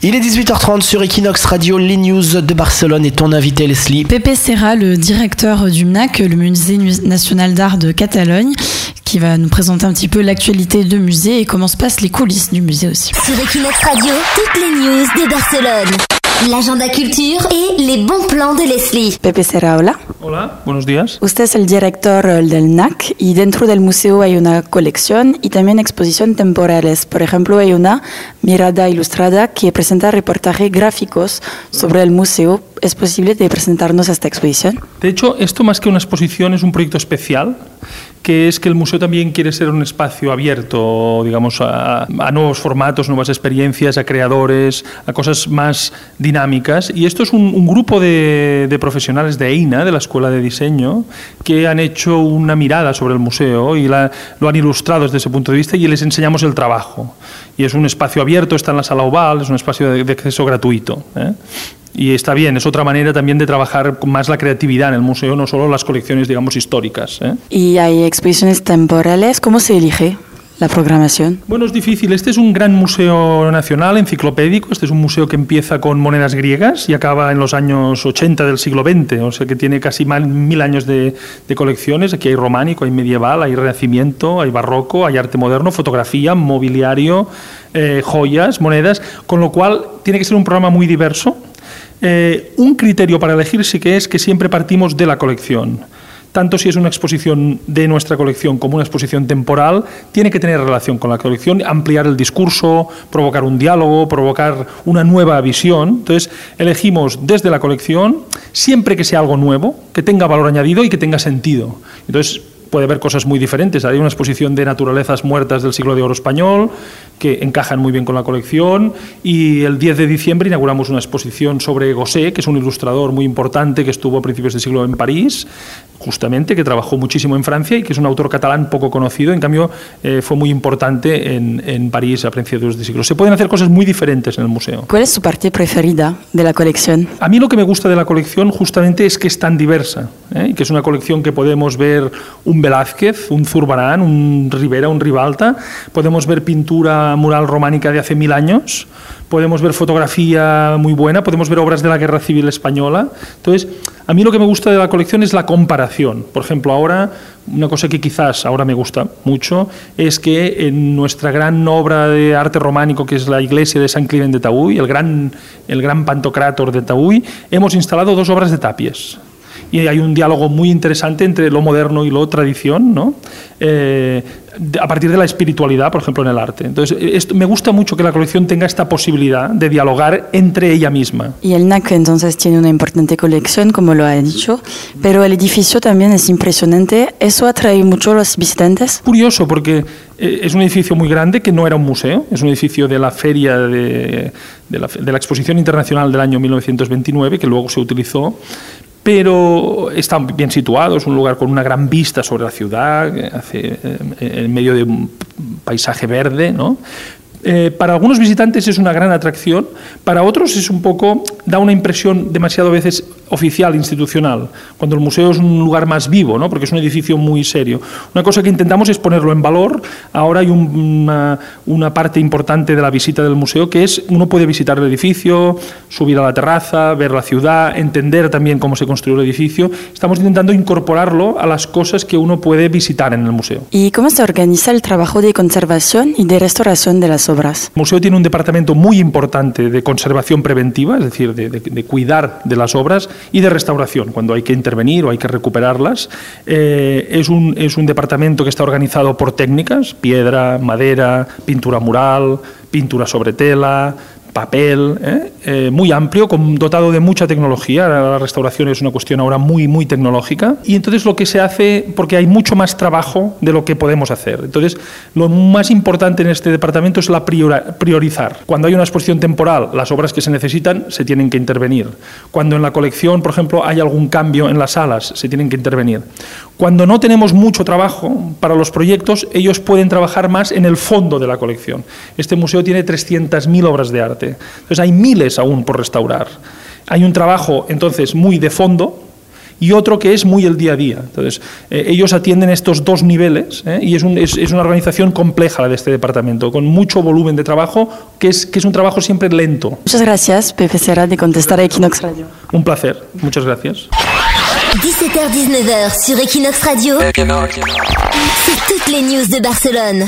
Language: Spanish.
Il est 18h30 sur Equinox Radio, les news de Barcelone et ton invité Leslie. Pepe Serra, le directeur du MNAC, le Musée national d'art de Catalogne, qui va nous présenter un petit peu l'actualité du musée et comment se passent les coulisses du musée aussi. Sur Equinox Radio, toutes les news de Barcelone. L'agenda culture et les bons plans de Leslie. Pepe Serra, hola. Hola, buenos días. Usted es el director del NAC y dentro del museo hay una colección y también exposición temporales. Por ejemplo, hay una mirada ilustrada que presenta reportajes gráficos sobre el museo. ¿Es posible de presentarnos esta exposición? De hecho, esto más que una exposición es un proyecto especial que es que el museo también quiere ser un espacio abierto, digamos, a, nuevos formatos, nuevas experiencias, a creadores, a cosas más dinámicas. Y esto es un, grupo de, profesionales de EINA, de la Escuela de Diseño, que han hecho una mirada sobre el museo y lo han ilustrado desde ese punto de vista y les enseñamos el trabajo. Y es un espacio abierto, está en la sala oval, es un espacio de, acceso gratuito. ¿eh? Y está bien, es otra manera también de trabajar más la creatividad en el museo, no solo las colecciones, digamos, históricas. ¿eh? ¿Y hay exposiciones temporales? ¿Cómo se elige? la programación? Bueno, es difícil. Este es un gran museo nacional enciclopédico. Este es un museo que empieza con monedas griegas y acaba en los años 80 del siglo XX, o sea que tiene casi mil años de, colecciones. Aquí hay románico, hay medieval, hay renacimiento, hay barroco, hay arte moderno, fotografía, mobiliario, eh, joyas, monedas, con lo cual tiene que ser un programa muy diverso eh, un criterio para elegir sí que es que siempre partimos de la colección. Tanto si es una exposición de nuestra colección como una exposición temporal, tiene que tener relación con la colección, ampliar el discurso, provocar un diálogo, provocar una nueva visión. Entonces, elegimos desde la colección, siempre que sea algo nuevo, que tenga valor añadido y que tenga sentido. Entonces, puede haber cosas muy diferentes. Hay una exposición de naturalezas muertas del siglo de oro español que encajan muy bien con la colección y el 10 de diciembre inauguramos una exposición sobre Gosset, que es un ilustrador muy importante que estuvo a principios del siglo en París, justamente, que trabajó muchísimo en Francia y que es un autor catalán poco conocido, en cambio eh, fue muy importante en, en París a principios del siglo. Se pueden hacer cosas muy diferentes en el museo. ¿Cuál es su parte preferida de la colección? A mí lo que me gusta de la colección justamente es que es tan diversa, ¿eh? que es una colección que podemos ver un Velázquez, un Zurbarán, un Rivera, un Ribalta, podemos ver pintura mural románica de hace mil años, podemos ver fotografía muy buena, podemos ver obras de la Guerra Civil Española. Entonces, a mí lo que me gusta de la colección es la comparación. Por ejemplo, ahora, una cosa que quizás ahora me gusta mucho es que en nuestra gran obra de arte románico, que es la iglesia de San Climent de Taúy, el gran, el gran pantocrátor de Taúy, hemos instalado dos obras de tapies y hay un diálogo muy interesante entre lo moderno y lo tradición, ¿no? Eh, a partir de la espiritualidad, por ejemplo, en el arte. Entonces, me gusta mucho que la colección tenga esta posibilidad de dialogar entre ella misma. Y el NAC entonces tiene una importante colección, como lo ha dicho, pero el edificio también es impresionante. ¿Eso atrae mucho a los visitantes? Curioso, porque eh, es un edificio muy grande que no era un museo, es un edificio de la feria de, de, la, de la Exposición Internacional del año 1929, que luego se utilizó pero está bien situado, es un lugar con una gran vista sobre la ciudad, eh, en medio de un paisaje verde, ¿no? Eh, para algunos visitantes es una gran atracción, para otros es un poco, da una impresión demasiado veces oficial, institucional, cuando el museo es un lugar más vivo, ¿no? porque es un edificio muy serio. Una cosa que intentamos es ponerlo en valor. Ahora hay una, una, parte importante de la visita del museo que es uno puede visitar el edificio, subir a la terraza, ver la ciudad, entender también cómo se construyó el edificio. Estamos intentando incorporarlo a las cosas que uno puede visitar en el museo. ¿Y cómo se organiza el trabajo de conservación y de restauración de las obras? El museo tiene un departamento muy importante de conservación preventiva, es decir, de, de, de cuidar de las obras y de restauración, cuando hay que intervenir o hay que recuperarlas. Eh, es, un, es un departamento que está organizado por técnicas, piedra, madera, pintura mural, pintura sobre tela, papel, ¿eh? Eh, muy amplio, con, dotado de mucha tecnología. La restauración es una cuestión ahora muy, muy tecnológica. Y entonces lo que se hace, porque hay mucho más trabajo de lo que podemos hacer. Entonces, lo más importante en este departamento es la priorizar. Cuando hay una exposición temporal, las obras que se necesitan se tienen que intervenir. Cuando en la colección, por ejemplo, hay algún cambio en las salas, se tienen que intervenir. Cuando no tenemos mucho trabajo para los proyectos, ellos pueden trabajar más en el fondo de la colección. Este museo tiene 300.000 obras de arte. Entonces hay miles aún por restaurar. Hay un trabajo entonces muy de fondo y otro que es muy el día a día. Entonces, eh, ellos atienden estos dos niveles ¿eh? y es, un- es- es una organización compleja la de este departamento, con mucho volumen de trabajo, que es, que es un trabajo siempre lento. Muchas gracias, Pepe Serra, de contestar a Equinox Radio. Un placer. Muchas gracias. 17h-19h sur Equinox Radio. C'est toutes les news de Barcelone.